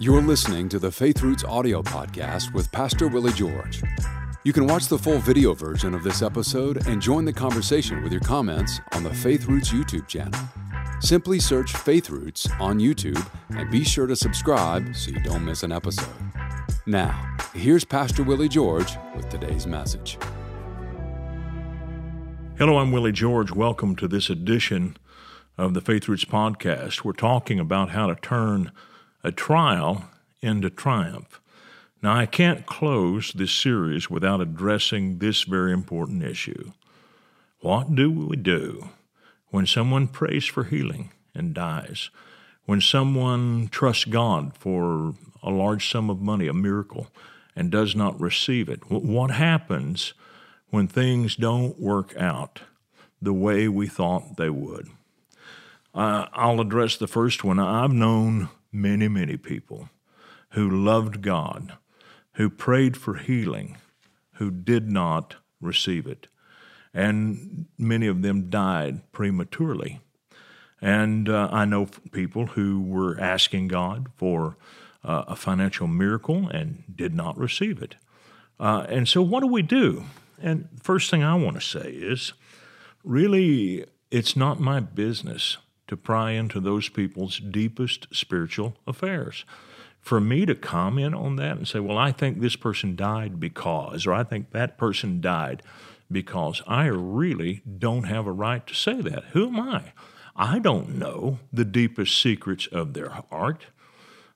You're listening to the Faith Roots audio podcast with Pastor Willie George. You can watch the full video version of this episode and join the conversation with your comments on the Faith Roots YouTube channel. Simply search Faith Roots on YouTube and be sure to subscribe so you don't miss an episode. Now, here's Pastor Willie George with today's message. Hello, I'm Willie George. Welcome to this edition of the Faith Roots podcast. We're talking about how to turn a trial into triumph. Now, I can't close this series without addressing this very important issue. What do we do when someone prays for healing and dies? When someone trusts God for a large sum of money, a miracle, and does not receive it? What happens when things don't work out the way we thought they would? Uh, I'll address the first one. I've known many, many people who loved God, who prayed for healing, who did not receive it. And many of them died prematurely. And uh, I know people who were asking God for uh, a financial miracle and did not receive it. Uh, and so, what do we do? And first thing I want to say is really, it's not my business to pry into those people's deepest spiritual affairs. For me to comment on that and say, well, I think this person died because, or I think that person died because, I really don't have a right to say that. Who am I? I don't know the deepest secrets of their heart.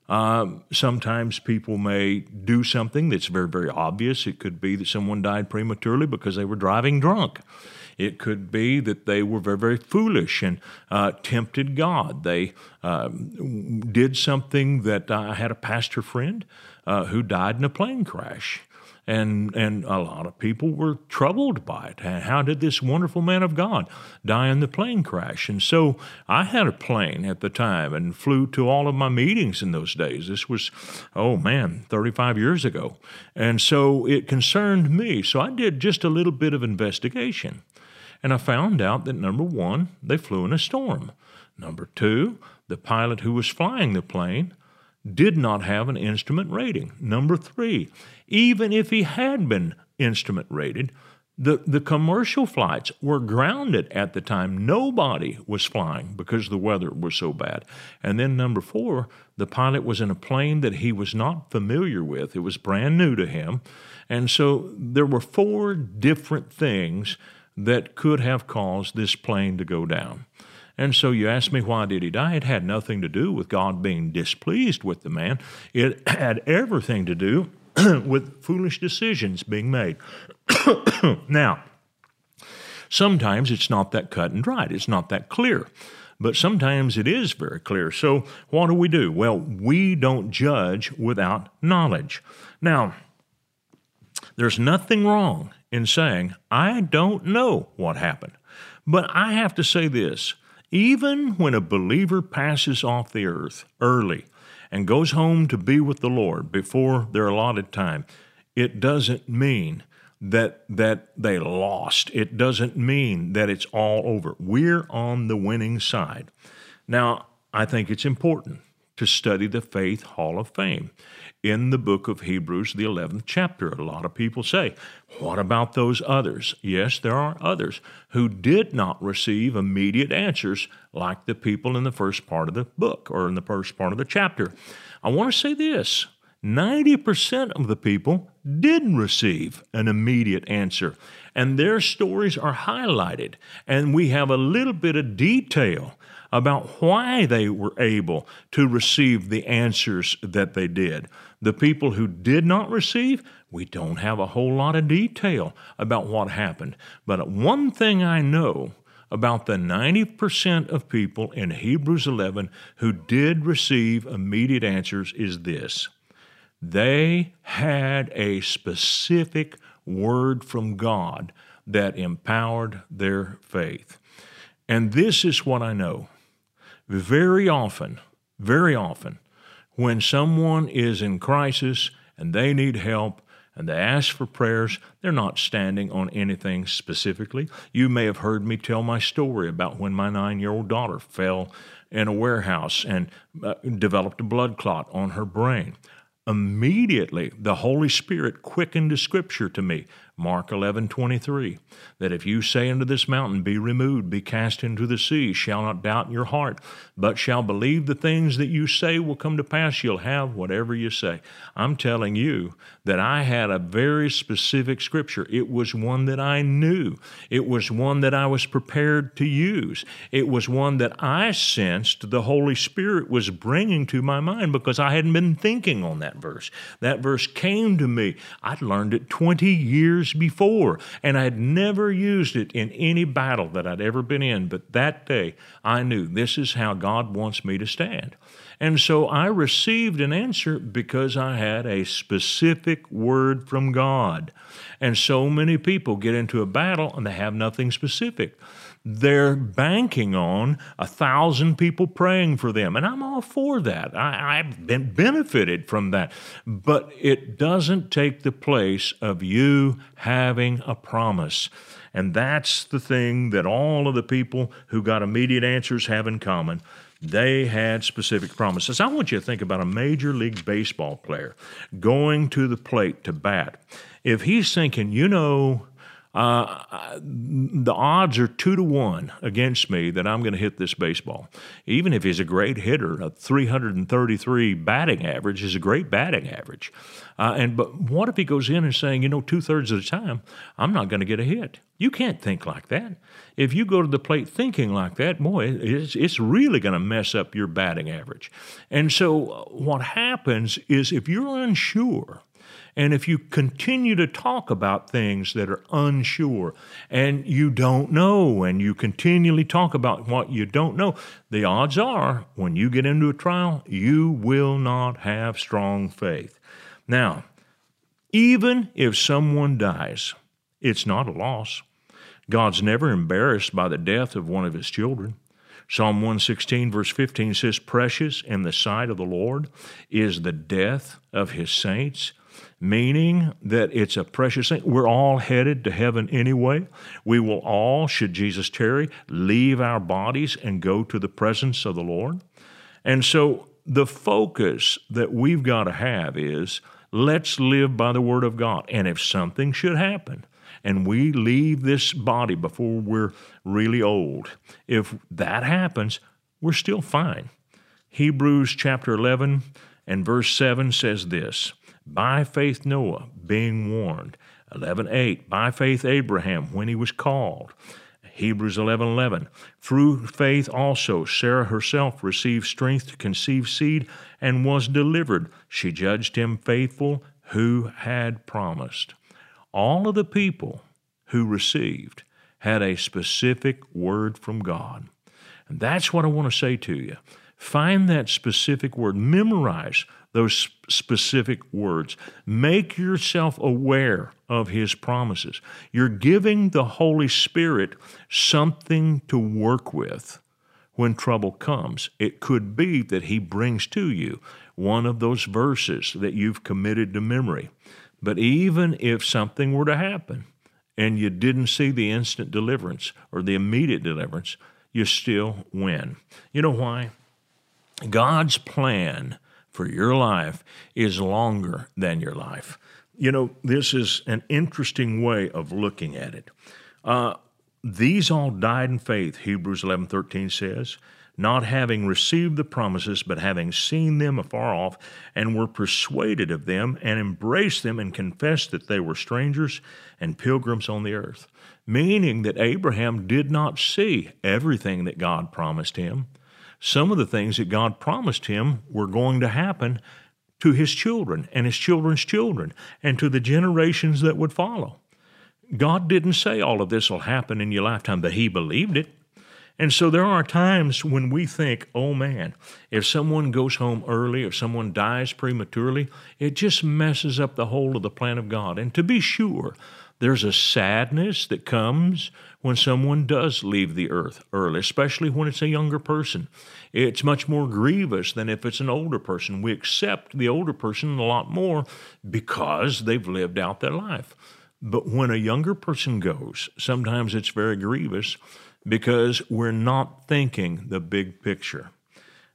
Um, sometimes people may do something that's very, very obvious. It could be that someone died prematurely because they were driving drunk. It could be that they were very, very foolish and uh, tempted God. They uh, did something that I had a pastor friend uh, who died in a plane crash and and a lot of people were troubled by it. How did this wonderful man of God die in the plane crash? And so I had a plane at the time and flew to all of my meetings in those days. This was, oh man, 35 years ago, and so it concerned me. So I did just a little bit of investigation, and I found out that number one, they flew in a storm. Number two, the pilot who was flying the plane did not have an instrument rating. Number three, even if he had been instrument rated, the, the commercial flights were grounded at the time. Nobody was flying because the weather was so bad. And then, number four, the pilot was in a plane that he was not familiar with. It was brand new to him. And so there were four different things that could have caused this plane to go down. And so you ask me why did he die? It had nothing to do with God being displeased with the man. It had everything to do with foolish decisions being made. now, sometimes it's not that cut and dried. It's not that clear. But sometimes it is very clear. So, what do we do? Well, we don't judge without knowledge. Now, there's nothing wrong in saying, I don't know what happened. But I have to say this even when a believer passes off the earth early and goes home to be with the Lord before their allotted time, it doesn't mean that that they lost. It doesn't mean that it's all over. We're on the winning side. Now, I think it's important to study the Faith Hall of Fame in the book of Hebrews, the 11th chapter. A lot of people say, What about those others? Yes, there are others who did not receive immediate answers like the people in the first part of the book or in the first part of the chapter. I want to say this 90% of the people didn't receive an immediate answer, and their stories are highlighted, and we have a little bit of detail about why they were able to receive the answers that they did. The people who did not receive, we don't have a whole lot of detail about what happened. But one thing I know about the 90% of people in Hebrews 11 who did receive immediate answers is this they had a specific word from God that empowered their faith. And this is what I know. Very often, very often, when someone is in crisis and they need help and they ask for prayers, they're not standing on anything specifically. You may have heard me tell my story about when my nine year old daughter fell in a warehouse and uh, developed a blood clot on her brain. Immediately, the Holy Spirit quickened the scripture to me Mark 11:23 that if you say unto this mountain, Be removed, be cast into the sea, shall not doubt in your heart, but shall believe the things that you say will come to pass, you'll have whatever you say. I'm telling you that I had a very specific scripture. It was one that I knew, it was one that I was prepared to use, it was one that I sensed the Holy Spirit was bringing to my mind because I hadn't been thinking on that verse. That verse came to me. I'd learned it 20 years years before, and I had never used it in any battle that I'd ever been in. But that day, I knew this is how God wants me to stand. And so I received an answer because I had a specific word from God. And so many people get into a battle and they have nothing specific they're banking on a thousand people praying for them. And I'm all for that. I, have been benefited from that. But it doesn't take the place of you having a promise. And that's the thing that all of the people who got immediate answers have in common. They had specific promises. I want you to think about a Major League Baseball player going to the plate to bat. If he's thinking, you know, uh, the odds are two to one against me that I'm going to hit this baseball. Even if he's a great hitter, a 333 batting average is a great batting average. Uh, and but what if he goes in and saying, you know, two thirds of the time I'm not going to get a hit? You can't think like that. If you go to the plate thinking like that, boy, it's, it's really going to mess up your batting average. And so uh, what happens is if you're unsure and if you continue to talk about things that are unsure and you don't know, and you continually talk about what you don't know, the odds are when you get into a trial, you will not have strong faith. Now, even if someone dies, it's not a loss. God's never embarrassed by the death of one of his children. Psalm 116, verse 15 says, Precious in the sight of the Lord is the death of his saints meaning that it's a precious thing. We're all headed to heaven anyway. We will all, should Jesus tarry, leave our bodies and go to the presence of the Lord. And so the focus that we've got to have is let's live by the Word of God. And if something should happen, and we leave this body before we're really old, if that happens, we're still fine. Hebrews chapter 11 and verse 7 says this by faith, Noah, being warned. 11.8, by faith, Abraham, when he was called. Hebrews 11:11 Through faith also Sarah herself received strength to conceive seed and was delivered. She judged him faithful who had promised. All of the people who received had a specific word from God. And that's what I want to say to you. Find that specific word. Memorize those specific words. Make yourself aware of His promises. You're giving the Holy Spirit something to work with when trouble comes. It could be that He brings to you one of those verses that you've committed to memory. But even if something were to happen and you didn't see the instant deliverance or the immediate deliverance, you still win. You know why? God's plan for your life is longer than your life. You know, this is an interesting way of looking at it. Uh, these all died in faith, Hebrews 11:13 says, not having received the promises, but having seen them afar off, and were persuaded of them, and embraced them, and confessed that they were strangers and pilgrims on the earth. Meaning that Abraham did not see everything that God promised him some of the things that God promised him were going to happen to his children and his children's children and to the generations that would follow. God didn't say all of this will happen in your lifetime, but he believed it. And so there are times when we think, oh man, if someone goes home early, if someone dies prematurely, it just messes up the whole of the plan of God. And to be sure, There's a sadness that comes when someone does leave the earth early, especially when it's a younger person. It's much more grievous than if it's an older person. We accept the older person a lot more because they've lived out their life. But when a younger person goes, sometimes it's very grievous because we're not thinking the big picture.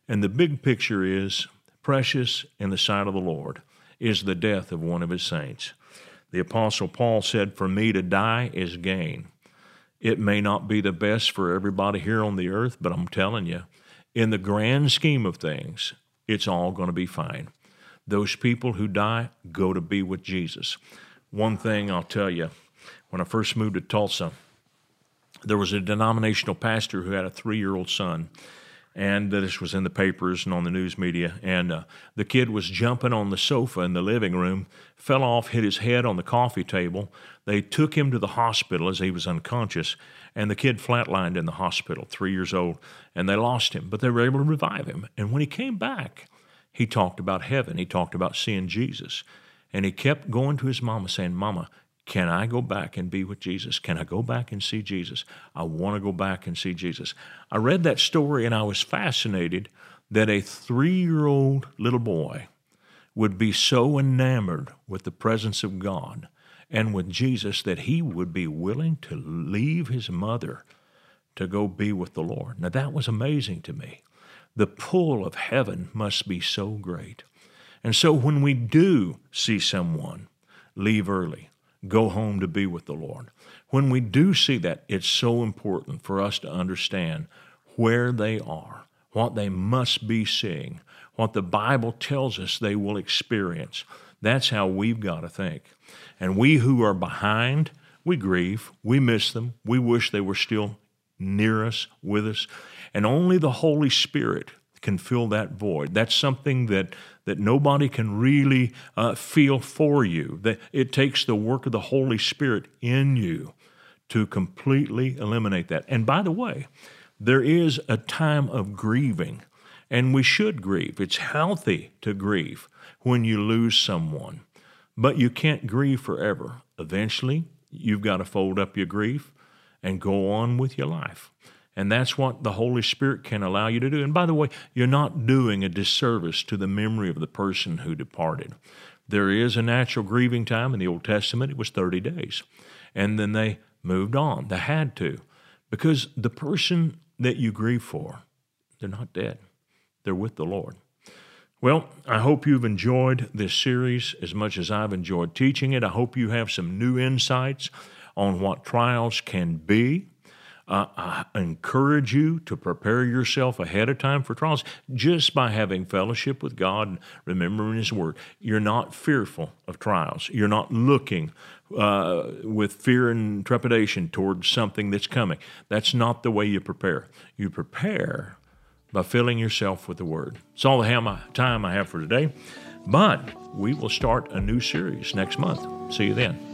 And the big picture is precious in the sight of the Lord is the death of one of his saints. The Apostle Paul said, For me to die is gain. It may not be the best for everybody here on the earth, but I'm telling you, in the grand scheme of things, it's all going to be fine. Those people who die go to be with Jesus. One thing I'll tell you when I first moved to Tulsa, there was a denominational pastor who had a three year old son and this was in the papers and on the news media. And uh, the kid was jumping on the sofa in the living room, fell off, hit his head on the coffee table. They took him to the hospital as he was unconscious, and the kid flatlined in the hospital, three years old, and they lost him, but they were able to revive him. And when he came back, he talked about heaven. He talked about seeing Jesus. And he kept going to his mama saying, Mama, can I go back and be with Jesus? Can I go back and see Jesus? I want to go back and see Jesus. I read that story and I was fascinated that a three year old little boy would be so enamored with the presence of God and with Jesus that he would be willing to leave his mother to go be with the Lord. Now, that was amazing to me. The pull of heaven must be so great. And so, when we do see someone leave early, go home to be with the Lord. When we do see that, it's so important for us to understand where they are, what they must be seeing, what the Bible tells us they will experience. That's how we've got to think. And we who are behind, we grieve, we miss them, we wish they were still near us, with us. And only the Holy Spirit can fill that void. That's something that that nobody can really uh, feel for you. That it takes the work of the Holy Spirit in you to completely eliminate that. And by the way, there is a time of grieving, and we should grieve. It's healthy to grieve when you lose someone, but you can't grieve forever. Eventually, you've got to fold up your grief and go on with your life. And that's what the Holy Spirit can allow you to do. And by the way, you're not doing a disservice to the memory of the person who departed. There is a natural grieving time in the Old Testament, it was 30 days. And then they moved on. They had to. Because the person that you grieve for, they're not dead, they're with the Lord. Well, I hope you've enjoyed this series as much as I've enjoyed teaching it. I hope you have some new insights on what trials can be uh, I encourage you to prepare yourself ahead of time for trials just by having fellowship with God and remembering His Word. You're not fearful of trials. You're not looking uh, with fear and trepidation towards something that's coming. That's not the way you prepare. You prepare by filling yourself with the Word. It's all the time I have for today, but we will start a new series next month. See you then.